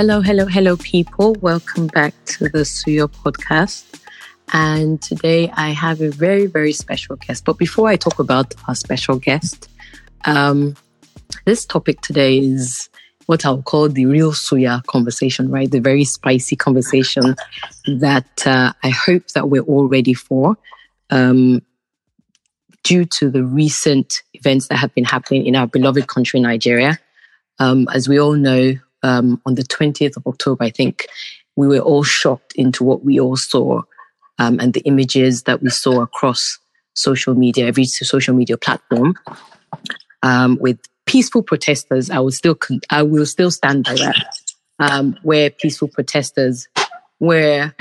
Hello, hello, hello, people. Welcome back to the Suya podcast. And today I have a very, very special guest. But before I talk about our special guest, um, this topic today is what I'll call the real Suya conversation, right? The very spicy conversation that uh, I hope that we're all ready for. Um, due to the recent events that have been happening in our beloved country, Nigeria. Um, as we all know, um, on the 20th of October, I think we were all shocked into what we all saw um, and the images that we saw across social media, every social media platform, um, with peaceful protesters. I will still, I will still stand by that. Um, where peaceful protesters were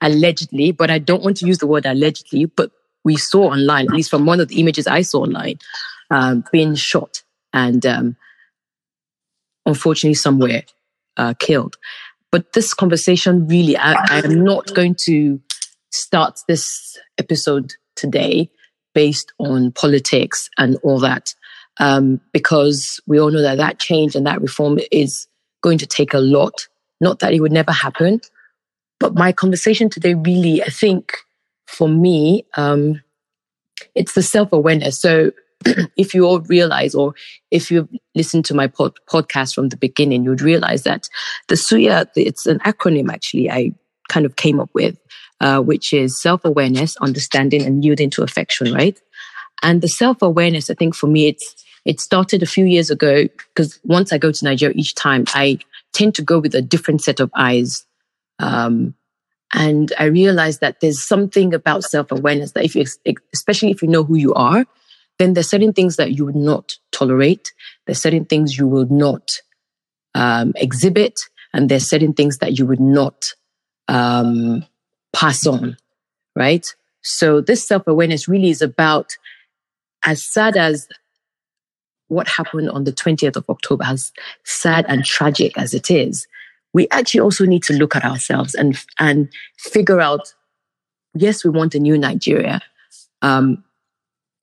allegedly, but I don't want to use the word allegedly, but we saw online, at least from one of the images I saw online, um, being shot and um, unfortunately somewhere uh, killed. But this conversation really, I, I am not going to start this episode today based on politics and all that, um, because we all know that that change and that reform is going to take a lot. Not that it would never happen, but my conversation today really, I think, for me, um, it's the self awareness. So if you all realize, or if you've listened to my pod- podcast from the beginning, you'd realize that the SUYA, it's an acronym actually I kind of came up with, uh, which is self awareness, understanding, and yielding to affection, right? And the self awareness, I think for me, it's, it started a few years ago because once I go to Nigeria each time, I tend to go with a different set of eyes. Um, and I realized that there's something about self awareness that if you, especially if you know who you are, then there's certain things that you would not tolerate. There's certain things you will not um, exhibit, and there's certain things that you would not um, pass on, right? So this self awareness really is about as sad as what happened on the 20th of October, as sad and tragic as it is, we actually also need to look at ourselves and and figure out. Yes, we want a new Nigeria, um,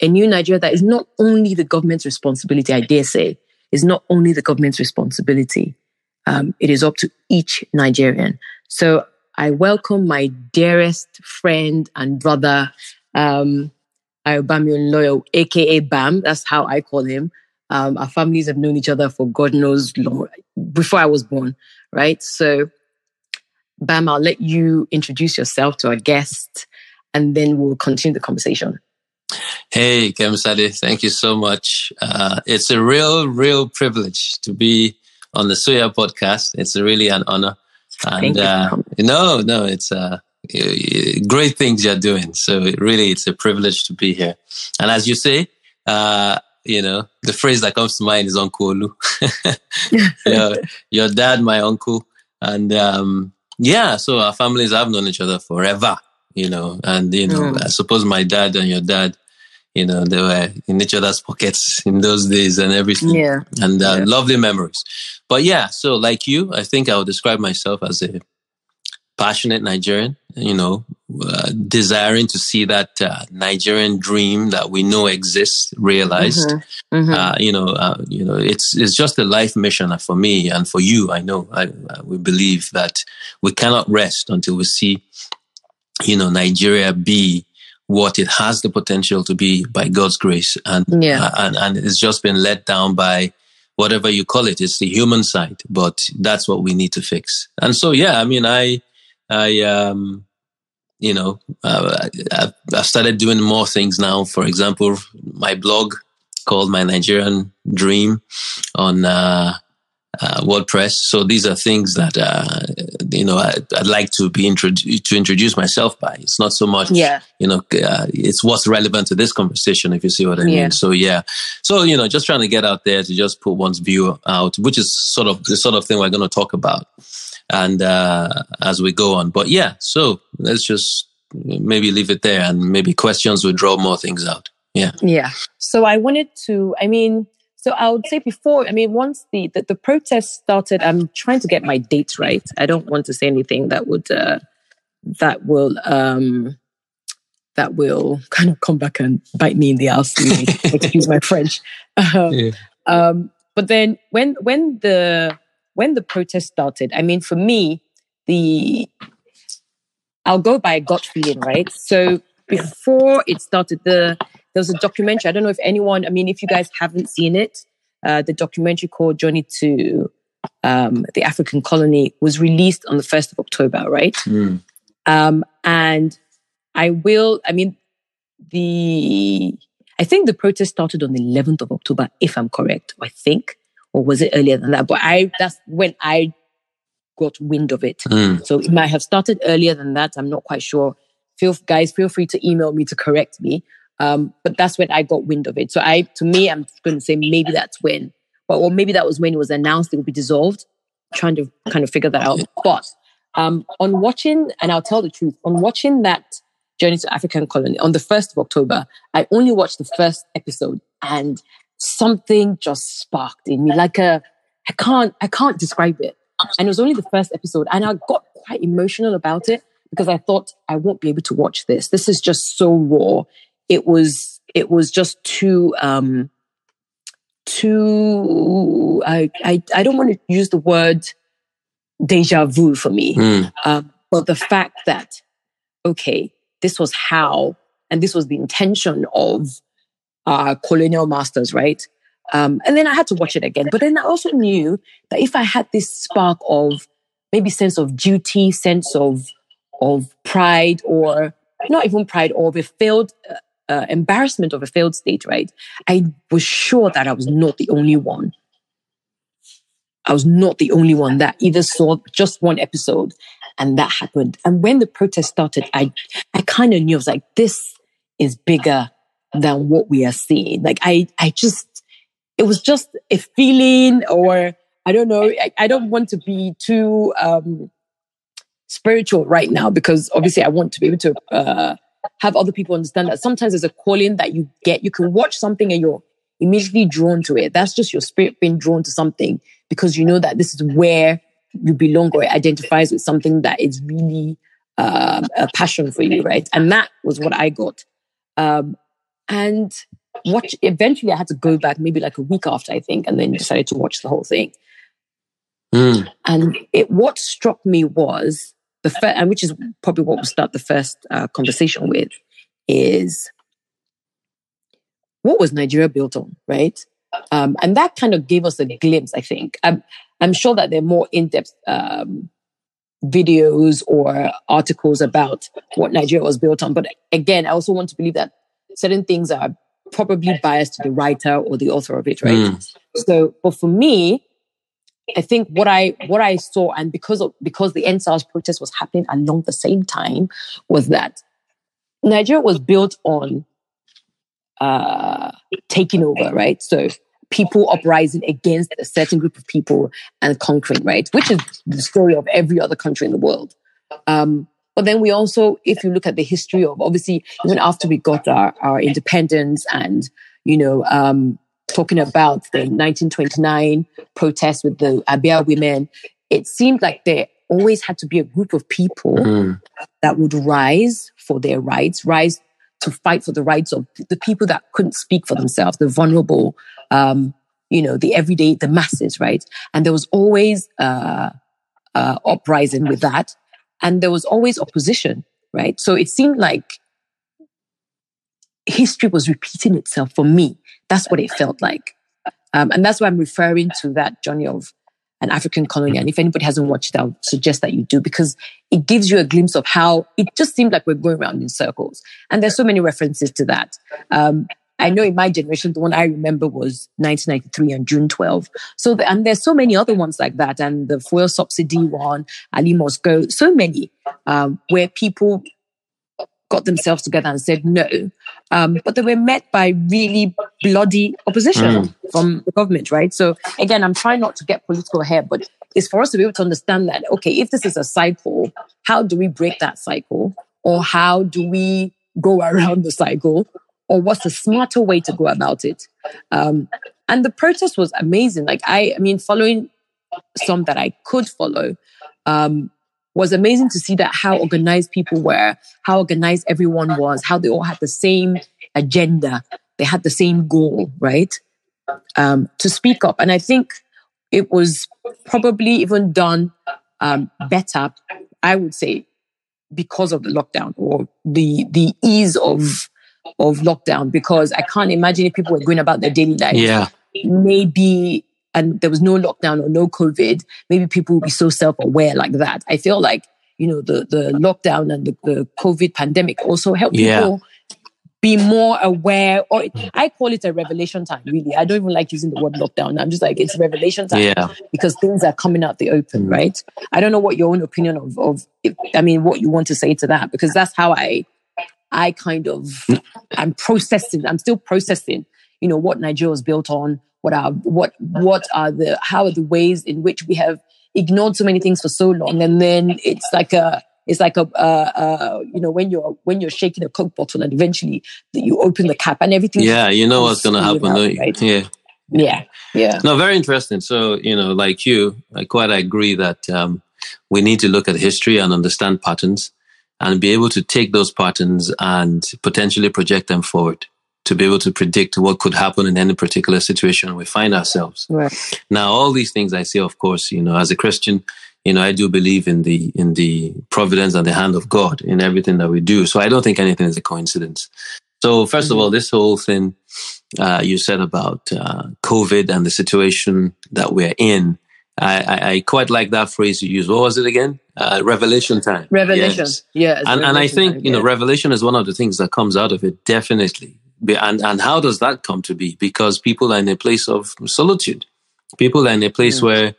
a new Nigeria that is not only the government's responsibility, I dare say, is not only the government's responsibility. Um, it is up to each Nigerian. So I welcome my dearest friend and brother, um, Ayobami Loyal, aka Bam. That's how I call him. Um, our families have known each other for God knows long before I was born, right? So, Bam, I'll let you introduce yourself to our guest, and then we'll continue the conversation. Hey, Kemsade, thank you so much. Uh, it's a real, real privilege to be on the Suya podcast. It's really an honor. And, uh, no, no, it's, uh, great things you're doing. So it really, it's a privilege to be here. And as you say, uh, you know, the phrase that comes to mind is Uncle Olu. your, your dad, my uncle. And, um, yeah, so our families have known each other forever, you know, and, you know, mm. I suppose my dad and your dad, you know, they were in each other's pockets in those days and everything. Yeah. And uh, yeah. lovely memories. But yeah, so like you, I think I would describe myself as a passionate Nigerian, you know, uh, desiring to see that uh, Nigerian dream that we know exists realized. Mm-hmm. Mm-hmm. Uh, you know, uh, you know, it's it's just a life mission for me and for you. I know, I, we believe that we cannot rest until we see, you know, Nigeria be what it has the potential to be by God's grace, and yeah. uh, and and it's just been let down by whatever you call it. It's the human side, but that's what we need to fix. And so, yeah, I mean, I I um you know uh, I've, I've started doing more things now. For example, my blog called My Nigerian Dream on uh, uh, WordPress. So these are things that uh, you know I, would like to be introduced to introduce myself by. It's not so much, yeah. You know, uh, it's what's relevant to this conversation, if you see what I yeah. mean. So yeah, so you know, just trying to get out there to just put one's view out, which is sort of the sort of thing we're going to talk about, and uh, as we go on. But yeah, so let's just maybe leave it there, and maybe questions will draw more things out. Yeah, yeah. So I wanted to, I mean so I would say before, I mean, once the, the, the protest started, I'm trying to get my dates right. I don't want to say anything that would uh, that will um, that will kind of come back and bite me in the ass. excuse my French. Um, yeah. um, but then when when the when the protest started, I mean, for me, the I'll go by gut feeling, right? So before it started, the there was a documentary. I don't know if anyone, I mean, if you guys haven't seen it, uh, the documentary called Journey to um, the African Colony was released on the 1st of October, right? Mm. Um, and I will, I mean, the, I think the protest started on the 11th of October, if I'm correct, I think, or was it earlier than that? But I, that's when I got wind of it. Mm. So it might have started earlier than that. I'm not quite sure. Feel, guys, feel free to email me to correct me. Um, but that's when I got wind of it. So I, to me, I'm going to say maybe that's when, but or maybe that was when it was announced it would be dissolved. Trying to kind of figure that out. But um, on watching, and I'll tell the truth, on watching that Journey to African Colony on the first of October, I only watched the first episode, and something just sparked in me, like a I can't I can't describe it. And it was only the first episode, and I got quite emotional about it because I thought I won't be able to watch this. This is just so raw it was it was just too um too I I, I don't want to use the word deja vu for me. Mm. Um, but the fact that okay, this was how and this was the intention of our colonial masters, right? Um, and then I had to watch it again. But then I also knew that if I had this spark of maybe sense of duty, sense of of pride, or not even pride, or a failed uh, embarrassment of a failed state, right? I was sure that I was not the only one. I was not the only one that either saw just one episode and that happened. And when the protest started, I, I kind of knew I was like, this is bigger than what we are seeing. Like I, I just, it was just a feeling or I don't know. I, I don't want to be too, um, spiritual right now because obviously I want to be able to, uh, have other people understand that sometimes there's a calling that you get. You can watch something and you're immediately drawn to it. That's just your spirit being drawn to something because you know that this is where you belong or it identifies with something that is really um, a passion for you, right? And that was what I got. Um, and watch. Eventually, I had to go back, maybe like a week after, I think, and then decided to watch the whole thing. Mm. And it, what struck me was the first, and which is probably what we'll start the first uh, conversation with, is what was Nigeria built on, right? Um, and that kind of gave us a glimpse, I think. I'm, I'm sure that there are more in depth um, videos or articles about what Nigeria was built on. But again, I also want to believe that certain things are probably biased to the writer or the author of it, right? Mm. So, but for me, I think what I what I saw, and because of because the EndSARS protest was happening along the same time, was that Nigeria was built on uh, taking over, right? So people uprising against a certain group of people and conquering, right? Which is the story of every other country in the world. Um, but then we also, if you look at the history of obviously, even after we got our, our independence and, you know, um, talking about the 1929 protest with the Aba women, it seemed like there always had to be a group of people mm. that would rise for their rights, rise to fight for the rights of the people that couldn't speak for themselves, the vulnerable, um, you know, the everyday, the masses, right? And there was always uh, uh, uprising with that, and there was always opposition, right? So it seemed like history was repeating itself for me. That's what it felt like. Um, and that's why I'm referring to that journey of an African colony. And if anybody hasn't watched it, I would suggest that you do because it gives you a glimpse of how it just seemed like we're going around in circles. And there's so many references to that. Um, I know in my generation, the one I remember was 1993 on June 12. So, the, and there's so many other ones like that. And the fuel subsidy one, Ali Go, so many, um, where people got themselves together and said no. Um, but they were met by really bloody opposition mm. from the government, right? So again, I'm trying not to get political here, but it's for us to be able to understand that, okay, if this is a cycle, how do we break that cycle? Or how do we go around the cycle? Or what's a smarter way to go about it? Um, and the protest was amazing. Like I, I mean, following some that I could follow, um, was amazing to see that how organized people were, how organized everyone was, how they all had the same agenda, they had the same goal, right? Um, to speak up. And I think it was probably even done um, better, I would say, because of the lockdown or the the ease of of lockdown. Because I can't imagine if people were going about their daily life. Yeah, maybe and there was no lockdown or no COVID, maybe people would be so self aware like that. I feel like you know the the lockdown and the, the COVID pandemic also helped yeah. people be more aware or i call it a revelation time really i don't even like using the word lockdown i'm just like it's revelation time yeah. because things are coming out the open mm. right i don't know what your own opinion of of if, i mean what you want to say to that because that's how i i kind of mm. i'm processing i'm still processing you know what nigeria was built on what are what what are the how are the ways in which we have ignored so many things for so long and then it's like a it's like a, uh, uh, you know, when you're when you're shaking a coke bottle and eventually you open the cap and everything. Yeah, you know what's going to happen, out, don't you? Right? Yeah. Yeah, yeah. No, very interesting. So, you know, like you, I quite agree that um, we need to look at history and understand patterns and be able to take those patterns and potentially project them forward to be able to predict what could happen in any particular situation we find ourselves. Right. Now, all these things I say, of course, you know, as a Christian, you know, I do believe in the in the providence and the hand of God in everything that we do. So I don't think anything is a coincidence. So 1st mm-hmm. of all, this whole thing uh, you said about uh, COVID and the situation that we're in, I, I, I, quite like that phrase you used. What was it again? Uh, revelation time. Revelation. Yes. Yeah. And, and I think, time, you know, revelation is one of the things that comes out of it, definitely. And, and how does that come to be? Because people are in a place of solitude. People are in a place mm. where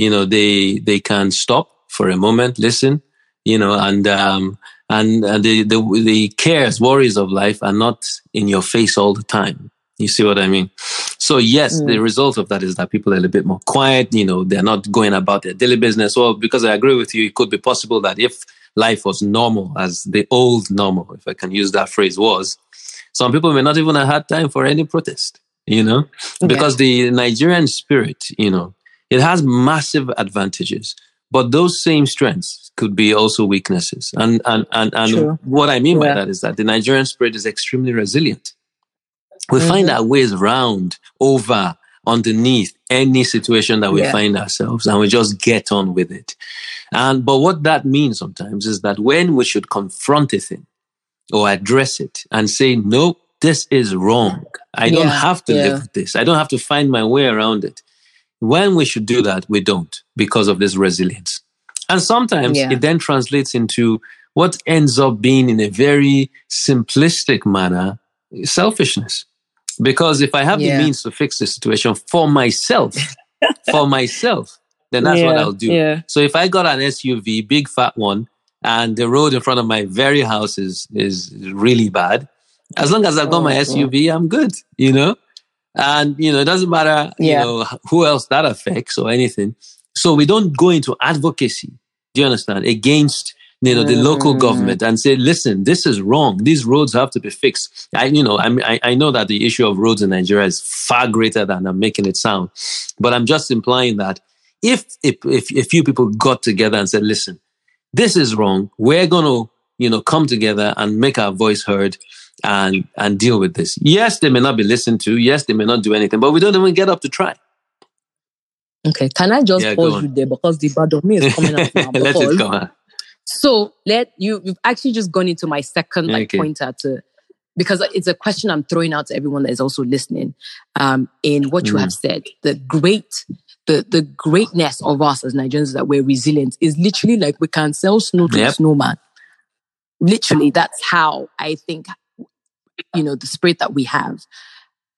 you know, they, they can stop for a moment, listen, you know, and, um, and uh, the, the, the cares, worries of life are not in your face all the time. You see what I mean? So yes, mm. the result of that is that people are a little bit more quiet. You know, they're not going about their daily business. Well, because I agree with you, it could be possible that if life was normal, as the old normal, if I can use that phrase, was, some people may not even have had time for any protest. You know, because the Nigerian spirit, you know, it has massive advantages, but those same strengths could be also weaknesses. And and and, and what I mean yeah. by that is that the Nigerian spirit is extremely resilient. We mm-hmm. find our ways around, over, underneath any situation that we yeah. find ourselves, and we just get on with it. And but what that means sometimes is that when we should confront a thing or address it and say, no, this is wrong. I don't have to yeah. live with this. I don't have to find my way around it. When we should do that, we don't because of this resilience. And sometimes yeah. it then translates into what ends up being in a very simplistic manner selfishness. Because if I have yeah. the means to fix the situation for myself, for myself, then that's yeah, what I'll do. Yeah. So if I got an SUV, big fat one, and the road in front of my very house is is really bad, as long as I've got oh, my SUV, I'm good, you know? And, you know, it doesn't matter, yeah. you know, who else that affects or anything. So we don't go into advocacy. Do you understand? Against, you know, the mm. local government and say, listen, this is wrong. These roads have to be fixed. I, you know, I, I know that the issue of roads in Nigeria is far greater than I'm making it sound, but I'm just implying that if, if, if a few people got together and said, listen, this is wrong. We're going to, you know, come together and make our voice heard and and deal with this. Yes, they may not be listened to. Yes, they may not do anything, but we don't even get up to try. Okay, can I just yeah, pause you there because the bad of me is coming out let it go. Huh? So let you you've actually just gone into my second like okay. pointer to because it's a question I'm throwing out to everyone that is also listening. Um, in what you mm. have said, the great the the greatness of us as Nigerians that we're resilient is literally like we can sell snow to yep. a snowman. Literally, that's how I think you know, the spirit that we have.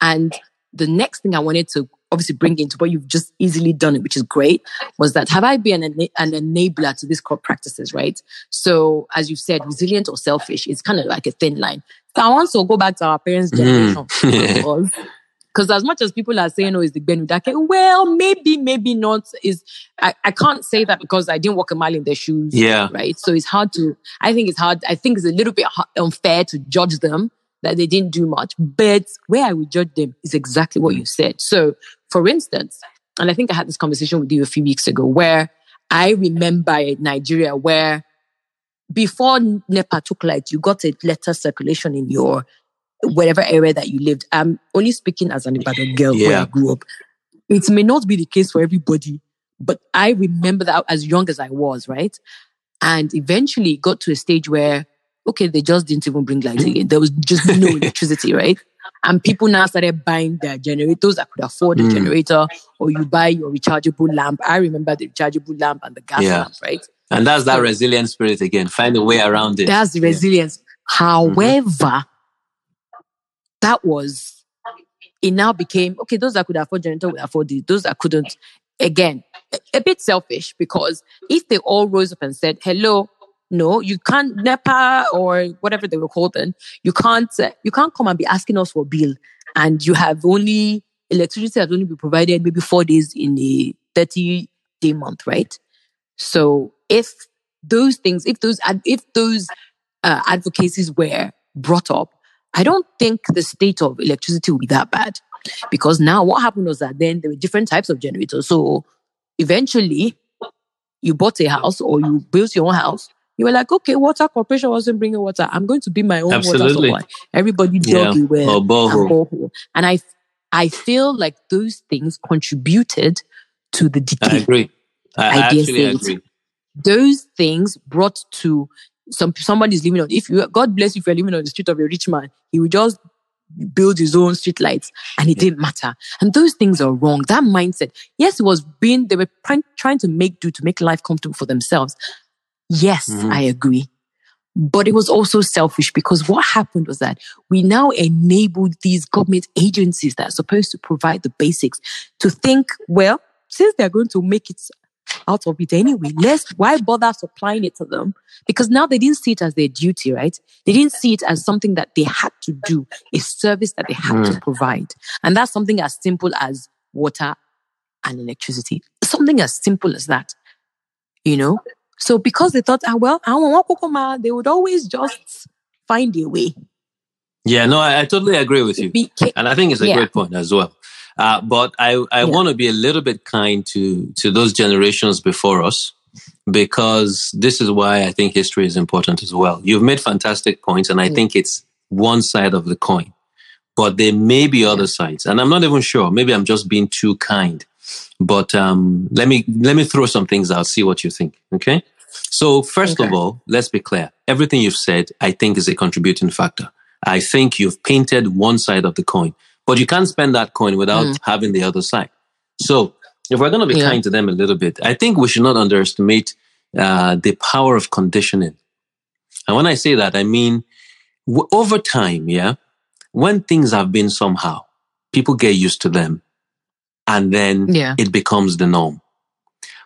And the next thing I wanted to obviously bring into what you've just easily done it, which is great, was that have I been an, an enabler to these core practices, right? So as you said, resilient or selfish is kind of like a thin line. So I want to go back to our parents' mm. generation. Mm. Because as much as people are saying, oh, is the Benudake, well, maybe, maybe not. Is I, I can't say that because I didn't walk a mile in their shoes. Yeah. Right. So it's hard to, I think it's hard. I think it's a little bit unfair to judge them that they didn't do much. But where I would judge them is exactly what mm. you said. So, for instance, and I think I had this conversation with you a few weeks ago where I remember Nigeria where before NEPA took light, you got a letter circulation in your whatever area that you lived. I'm only speaking as an Ibadan girl yeah. where I grew up. It may not be the case for everybody, but I remember that as young as I was, right? And eventually got to a stage where, okay, they just didn't even bring lights again. There was just no electricity, right? And people now started buying their generators that could afford a mm. generator, or you buy your rechargeable lamp. I remember the rechargeable lamp and the gas yeah. lamp, right? And that's that so, resilient spirit again. Find a way around it. That's the resilience. Yeah. However, mm-hmm. That was it now became okay, those that could afford generator would afford it. Those that couldn't, again, a, bit selfish because if they all rose up and said, Hello, no, you can't NEPA or whatever they were called then. You can't uh, you can't come and be asking us for a bill, and you have only electricity has only been provided maybe four days in a thirty day month, right? So if those things, if those if those uh, advocacies were brought up, I don't think the state of electricity will be that bad. Because now what happened was that then there were different types of generators. So eventually you bought a house or you built your own house you were like, okay, water corporation wasn't bringing water. I'm going to be my own Absolutely. water supply. Everybody dug yeah. well. borehole. And I, I feel like those things contributed to the decay. I agree. I, I actually agree. Those things brought to some somebody's living on. If you God bless you if you're living on the street of a rich man, he will just build his own street lights and it didn't matter. And those things are wrong. That mindset, yes, it was being, they were trying to make do to make life comfortable for themselves. Yes, mm-hmm. I agree. But it was also selfish because what happened was that we now enabled these government agencies that are supposed to provide the basics to think, well, since they're going to make it out of it anyway, let's, why bother supplying it to them? Because now they didn't see it as their duty, right? They didn't see it as something that they had to do, a service that they had mm. to provide. And that's something as simple as water and electricity. Something as simple as that, you know? So because they thought, ah, well, I want Kokoma, they would always just find a way. Yeah, no, I, I totally agree with you. and I think it's a yeah. great point as well. Uh, but I, I yeah. want to be a little bit kind to, to those generations before us because this is why I think history is important as well. You've made fantastic points and I think it's one side of the coin, but there may be other sides. And I'm not even sure. Maybe I'm just being too kind. But um, let me let me throw some things out. See what you think. Okay. So first okay. of all, let's be clear. Everything you've said, I think, is a contributing factor. I think you've painted one side of the coin, but you can't spend that coin without mm. having the other side. So if we're going to be yeah. kind to them a little bit, I think we should not underestimate uh, the power of conditioning. And when I say that, I mean w- over time, yeah, when things have been somehow, people get used to them and then yeah. it becomes the norm.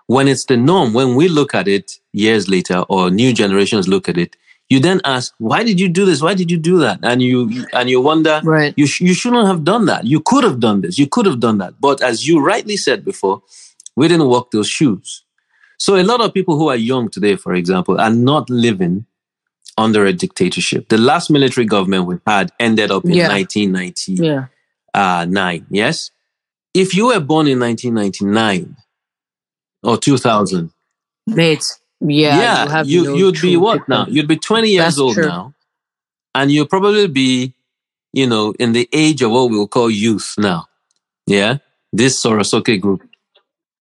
When it's the norm, when we look at it years later or new generations look at it, you then ask, why did you do this? Why did you do that? And you, and you wonder, right. you, sh- you shouldn't have done that. You could have done this. You could have done that. But as you rightly said before, we didn't walk those shoes. So a lot of people who are young today, for example, are not living under a dictatorship. The last military government we had ended up in yeah. 1999. Uh, yeah. yes? if you were born in 1999 or 2000, mate, yeah, yeah, you, you no you'd be what now? You'd be 20 years That's old true. now, and you'll probably be, you know, in the age of what we'll call youth now. Yeah, this Sorosoke group.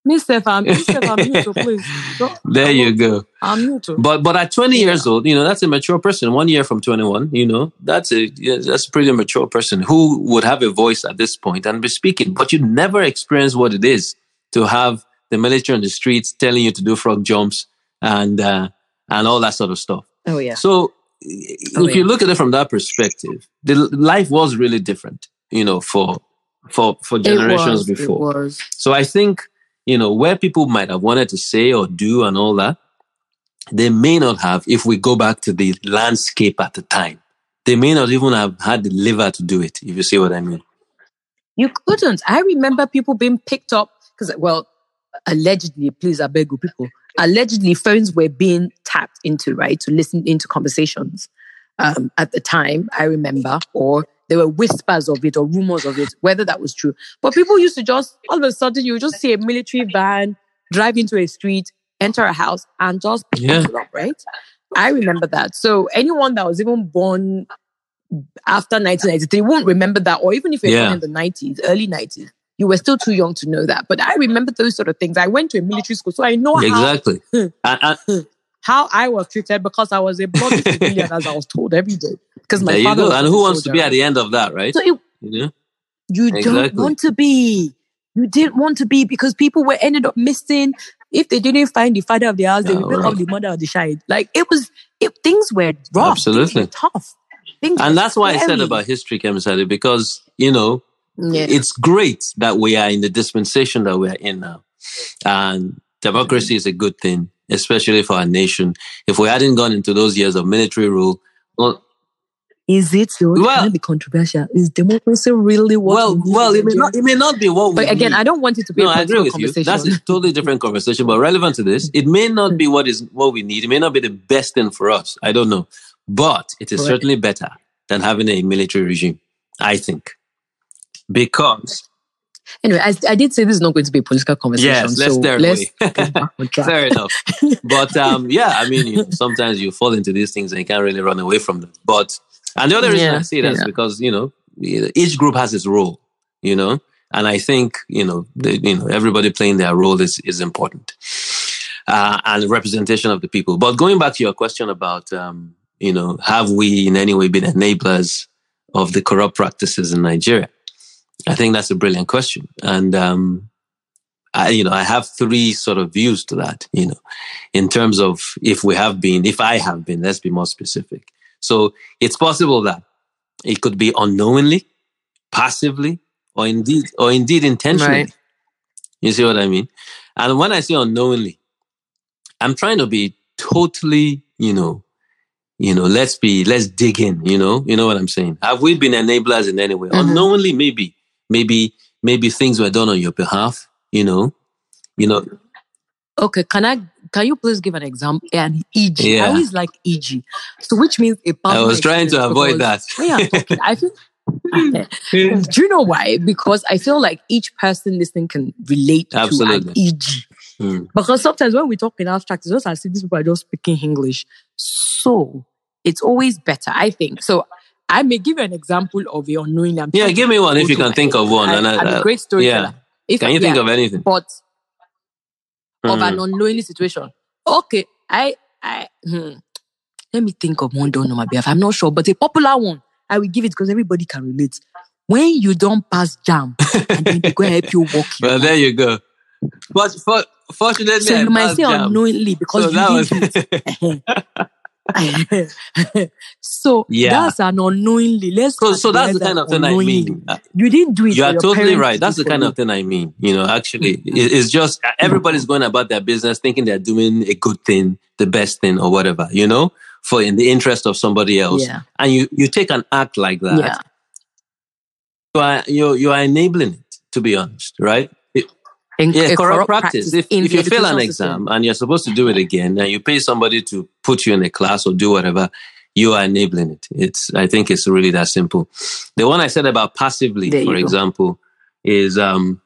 Mr. I'm, Mr. I'm mute, please. there I'm you go. I'm mute. But but at 20 yeah. years old, you know, that's a mature person. One year from 21, you know, that's a yeah, that's a pretty mature person who would have a voice at this point and be speaking. But you never experience what it is to have the military on the streets telling you to do frog jumps and uh, and all that sort of stuff. Oh yeah. So oh, if yeah. you look at it from that perspective, the life was really different, you know, for for for generations was, before. So I think you know, where people might have wanted to say or do and all that, they may not have if we go back to the landscape at the time. They may not even have had the liver to do it, if you see what I mean. You couldn't. I remember people being picked up because, well, allegedly, please, I beg you, people, allegedly phones were being tapped into, right, to listen into conversations um, at the time, I remember, or there were whispers of it or rumors of it, whether that was true. But people used to just, all of a sudden, you just see a military van drive into a street, enter a house, and just pick yeah. it up, right? I remember that. So anyone that was even born after 1993 won't remember that, or even if you're yeah. born in the 90s, early 90s, you were still too young to know that. But I remember those sort of things. I went to a military school, so I know exactly how, how I was treated because I was a bloody civilian, as I was told every day. Because my father and who wants to be at the end of that, right? So it, you, know? you exactly. don't want to be. You didn't want to be because people were ended up missing. If they didn't find the father of the house, they would pick up the mother of the child. Like it was, it, things were rough. Absolutely were tough. Things and that's why scary. I said about history, Kemisade, because you know yeah. it's great that we are in the dispensation that we are in now, and democracy is a good thing, especially for our nation. If we hadn't gone into those years of military rule, well, is it so? Well, it be controversial. Is democracy really what? Well, we well, it may not. It may not be what. But again, need. I don't want it to be. No, I agree with you. That's a totally different conversation, but relevant to this. It may not be what is what we need. It may not be the best thing for us. I don't know, but it is right. certainly better than having a military regime. I think because Anyway, I, I, did say this is not going to be a political conversation. Yes, let's so let's Fair enough. But um, yeah, I mean, you know, sometimes you fall into these things and you can't really run away from them. But and the other reason yeah, I say that yeah. is because you know each group has its role. You know, and I think you know the, you know everybody playing their role is is important. Uh, and representation of the people. But going back to your question about, um, you know, have we in any way been enablers of the corrupt practices in Nigeria? I think that's a brilliant question. And, um, I, you know, I have three sort of views to that, you know, in terms of if we have been, if I have been, let's be more specific. So it's possible that it could be unknowingly, passively, or indeed, or indeed intentionally. Right. You see what I mean? And when I say unknowingly, I'm trying to be totally, you know, you know, let's be, let's dig in, you know, you know what I'm saying? Have we been enablers in any way? Mm-hmm. Unknowingly, maybe, maybe maybe things were done on your behalf you know? You know? Okay can i can you please give an example an eg yeah. i always like eg so which means a i was trying to avoid that. Talking, i feel do you know why? Because i feel like each person listening can relate Absolutely. to an eg mm. because sometimes when we talk in abstract it's just as if these people are just speaking english. So it's always better i think. So I may give you an example of your unknowing. I'm yeah, give me one if you can think of one. I, and I, am a great story. Yeah. If can you think yeah, of anything? But mm. of an hmm. unknowing situation. Okay, I, I, hmm, let me think of one done on my behalf. I'm not sure, but a popular one. I will give it because everybody can relate. When you don't pass jam, and then they go help you walk. well, there you go. But for, fortunately, so you I might say jam. unknowingly because so you didn't. So yeah. that's an unknowingly. Let's so, so that's the kind of thing I mean. Uh, you didn't do it. You are totally right. That's the kind of thing I mean. You know, actually, mm-hmm. it's just uh, everybody's going about their business thinking they're doing a good thing, the best thing, or whatever. You know, for in the interest of somebody else. Yeah. And you you take an act like that. Yeah. You are you you are enabling it. To be honest, right? In, yeah, corrupt, practice. practice. If, if you fail an exam system. and you're supposed to do it again and you pay somebody to put you in a class or do whatever, you are enabling it. It's, I think it's really that simple. The one I said about passively, there for example, is, um,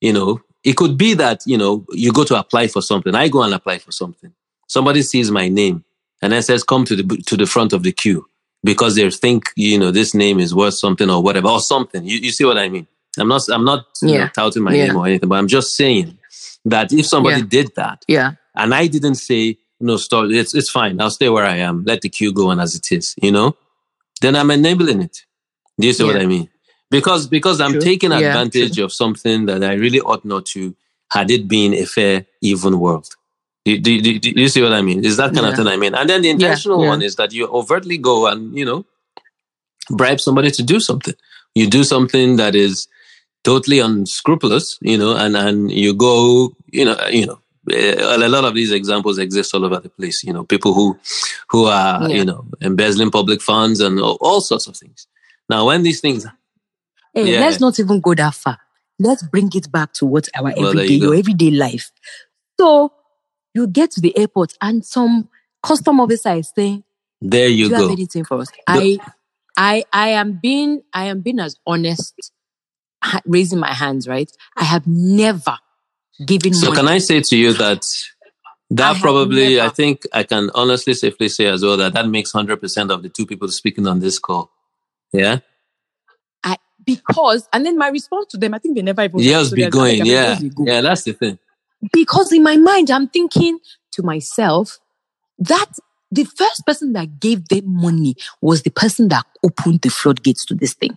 you know, it could be that, you know, you go to apply for something. I go and apply for something. Somebody sees my name and then says, come to the, to the front of the queue because they think, you know, this name is worth something or whatever or something. You, you see what I mean? I'm not I'm not yeah. know, touting my yeah. name or anything, but I'm just saying that if somebody yeah. did that, yeah, and I didn't say no, stop, it's it's fine. I'll stay where I am. Let the queue go on as it is. You know, then I'm enabling it. Do you see what I mean? Because because I'm taking advantage of something that I really ought not to. Had it been a fair, even world. Do, do, do, do you see what I mean? Is that kind of thing I mean? And then the intentional one is that you overtly go and you know bribe somebody to do something. You do something that is totally unscrupulous, you know, and, and you go, you know, you know, eh, a lot of these examples exist all over the place. You know, people who, who are, yeah. you know, embezzling public funds and all, all, sorts of things. Now, when these things, hey, yeah. let's not even go that far. Let's bring it back to what our well, everyday, you your everyday life. So you get to the airport and some custom officer is saying, "There you Do go." You have anything for us? The- I, I, I am being, I am being as honest raising my hands, right? I have never given. Money. So, money. can I say to you that that I probably, I think I can honestly, safely say as well that that makes hundred percent of the two people speaking on this call. Yeah. I because, and then my response to them, I think they never even. Years be going, like, yeah, go. yeah, that's the thing. Because in my mind, I'm thinking to myself that the first person that gave them money was the person that opened the floodgates to this thing.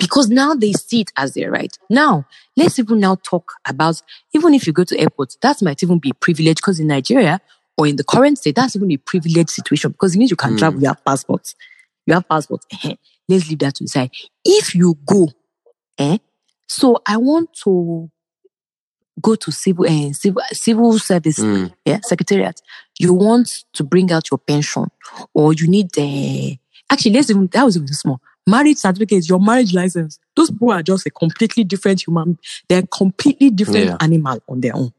Because now they see it as their right. Now, let's even now talk about, even if you go to airports, that might even be a privilege because in Nigeria or in the current state, that's even a privileged situation because it means you can mm. travel, you have passports. You have passports. Let's leave that to the side. If you go, eh, so I want to go to civil uh, civil, civil service mm. yeah secretariat you want to bring out your pension or you need uh, actually let's even that was even small marriage certificate your marriage license those people are just a completely different human they're completely different yeah. animal on their own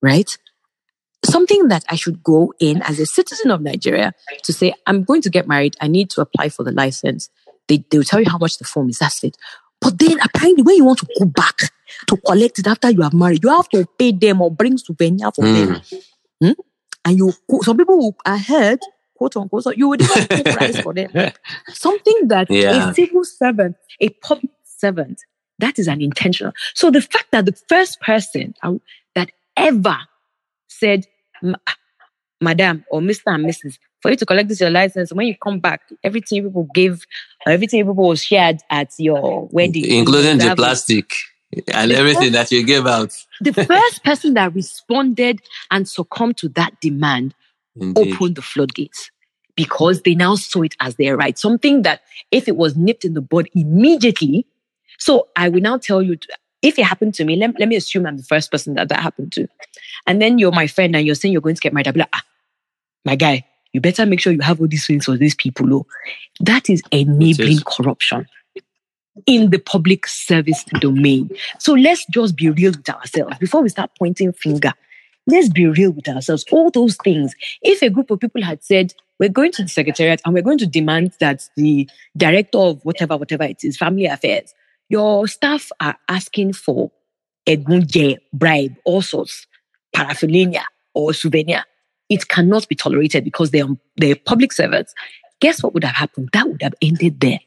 right something that i should go in as a citizen of nigeria to say i'm going to get married i need to apply for the license they, they'll tell you how much the form is that's it but then apparently when you want to go back to collect it after you have married, you have to pay them or bring souvenir for mm. them. Hmm? And you, some people are heard, quote unquote, so you would even pay price for them. Something that yeah. a civil servant, a public servant, that is an intentional. So the fact that the first person that ever said, Madam or Mr. and Mrs., for you to collect this your license, when you come back, everything people give, everything people was shared at your wedding, including the plastic and the everything first, that you gave out. the first person that responded and succumbed to that demand Indeed. opened the floodgates because they now saw it as their right. Something that if it was nipped in the bud immediately, so I will now tell you, if it happened to me, let, let me assume I'm the first person that that happened to. And then you're my friend and you're saying you're going to get married. I'll be like, ah, my guy, you better make sure you have all these things for these people. Oh. That is enabling corruption in the public service domain. So let's just be real with ourselves before we start pointing finger. Let's be real with ourselves. All those things. If a group of people had said, we're going to the secretariat and we're going to demand that the director of whatever, whatever it is, family affairs, your staff are asking for a bribe, all sorts, paraphernalia or souvenir. It cannot be tolerated because they're, they're public servants. Guess what would have happened? That would have ended there.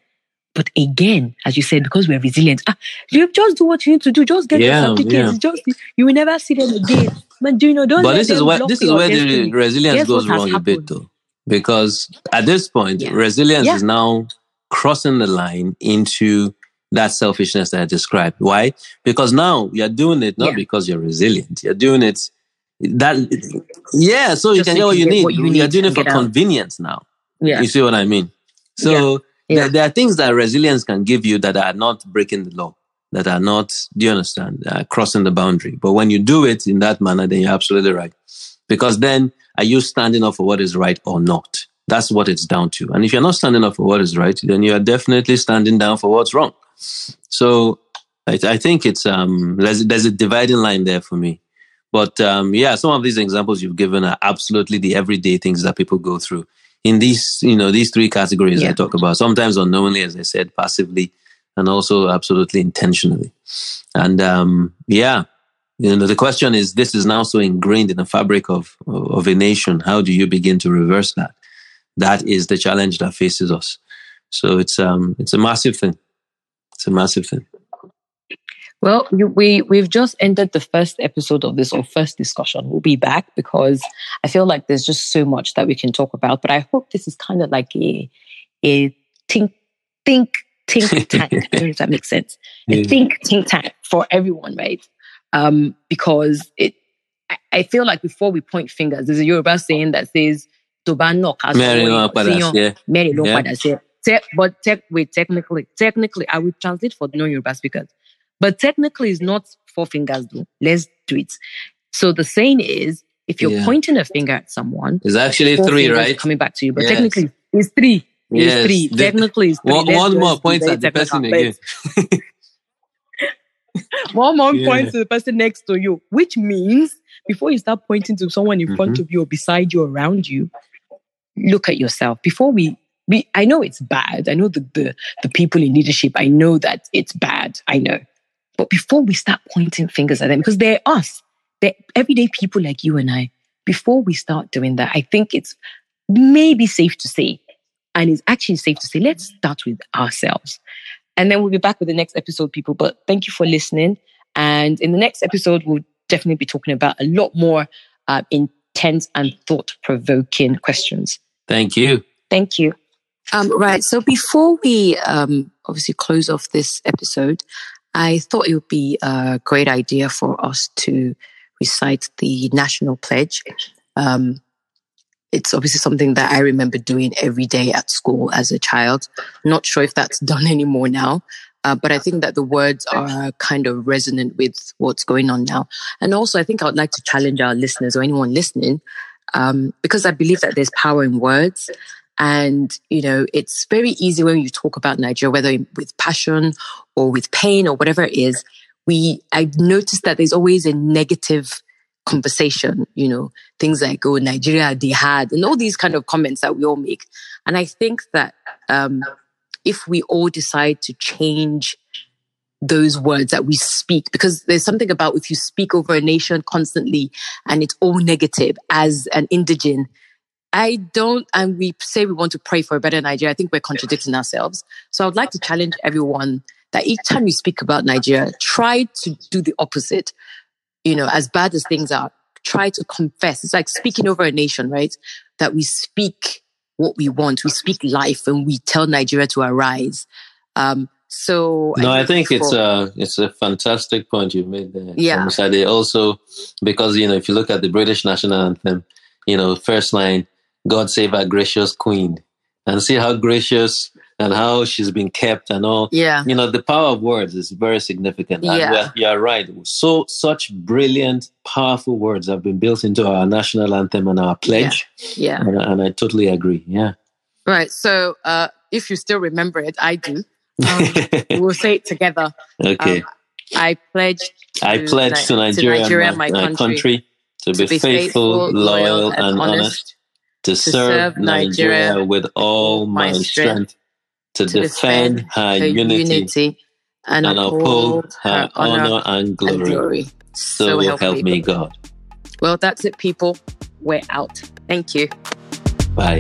But again, as you said, because we're resilient, ah, you just do what you need to do. Just get yeah, your certificates. Yeah. Just you will never see them again. But do you know? Don't. But this is where this is where the resilience Guess goes wrong a bit, though, because at this point, yeah. resilience is now crossing the line into that selfishness that I described. Why? Because now you're doing it not because you're resilient. You're doing it that yeah, so Just you can get what you need. What you are doing it for convenience out. now. Yeah. You see what I mean? So yeah. There, there, are things that resilience can give you that are not breaking the law, that are not, do you understand, uh, crossing the boundary. But when you do it in that manner, then you're absolutely right. Because then are you standing up for what is right or not? That's what it's down to. And if you're not standing up for what is right, then you are definitely standing down for what's wrong. So I, I think it's um there's, there's a dividing line there for me. But um, yeah, some of these examples you've given are absolutely the everyday things that people go through in these, you know, these three categories yeah. I talk about, sometimes unknowingly, as I said, passively, and also absolutely intentionally. And um, yeah, you know, the question is, this is now so ingrained in the fabric of, of a nation. How do you begin to reverse that? That is the challenge that faces us. So it's, um, it's a massive thing. It's a massive thing. Well, we we've just ended the first episode of this or first discussion. We'll be back because I feel like there's just so much that we can talk about. But I hope this is kind of like a a think think think tank. I don't know if that makes sense. A think think tank for everyone, right? Um, because it I, I, feel like before we point fingers, there's a Yoruba saying that says Toba no Mary But te- wait, technically, technically, I will translate for the non-Yoruba speakers. But technically, it's not four fingers, though. Let's do it. So the saying is, if you're yeah. pointing a finger at someone, it's actually three, right? Coming back to you, but yes. technically, it's three. It's yes. three. The, technically, it's three. One, one more points at the person again. one more yeah. point to the person next to you, which means before you start pointing to someone in mm-hmm. front of you or beside you, around you, look at yourself. Before we we, I know it's bad. I know the, the the people in leadership. I know that it's bad. I know, but before we start pointing fingers at them, because they're us, they're everyday people like you and I, before we start doing that, I think it's maybe safe to say, and it's actually safe to say, let's start with ourselves. And then we'll be back with the next episode, people. But thank you for listening. And in the next episode, we'll definitely be talking about a lot more uh, intense and thought provoking questions. Thank you. Thank you. Um, right. So before we um, obviously close off this episode, I thought it would be a great idea for us to recite the national pledge. Um, it's obviously something that I remember doing every day at school as a child. Not sure if that's done anymore now, uh, but I think that the words are kind of resonant with what's going on now. And also, I think I would like to challenge our listeners or anyone listening, um, because I believe that there's power in words. And, you know, it's very easy when you talk about Nigeria, whether with passion or with pain or whatever it is. We, I noticed that there's always a negative conversation, you know, things like, oh, Nigeria, they had, and all these kind of comments that we all make. And I think that, um, if we all decide to change those words that we speak, because there's something about if you speak over a nation constantly and it's all negative as an indigen, I don't, and we say we want to pray for a better Nigeria. I think we're contradicting ourselves. So I would like to challenge everyone that each time you speak about Nigeria, try to do the opposite you know, as bad as things are, try to confess. It's like speaking over a nation, right? That we speak what we want, we speak life, and we tell Nigeria to arise. Um, so no, I think, I think it's a it's a fantastic point you made there. Yeah. Also, because you know, if you look at the British national anthem, you know, first line, "God save our gracious Queen," and see how gracious and how she's been kept and all. Yeah. You know, the power of words is very significant. Yeah. you're right. So, such brilliant, powerful words have been built into our national anthem and our pledge. Yeah. yeah. And, and, I totally agree. Yeah. Right. So, uh, if you still remember it, I do. Um, we'll say it together. Okay. Um, I pledge. I pledge to Nigeria, to Nigeria my, my, country, country to, to, be, faithful, faithful loyal, and, honest, to, serve Nigeria, Nigeria with all my strength to, to defend, defend, her, her unity, unity, and, and uphold her, honor and, glory. and glory. So, so help, help me God. Well, that's it, people. We're out. Thank you. Bye.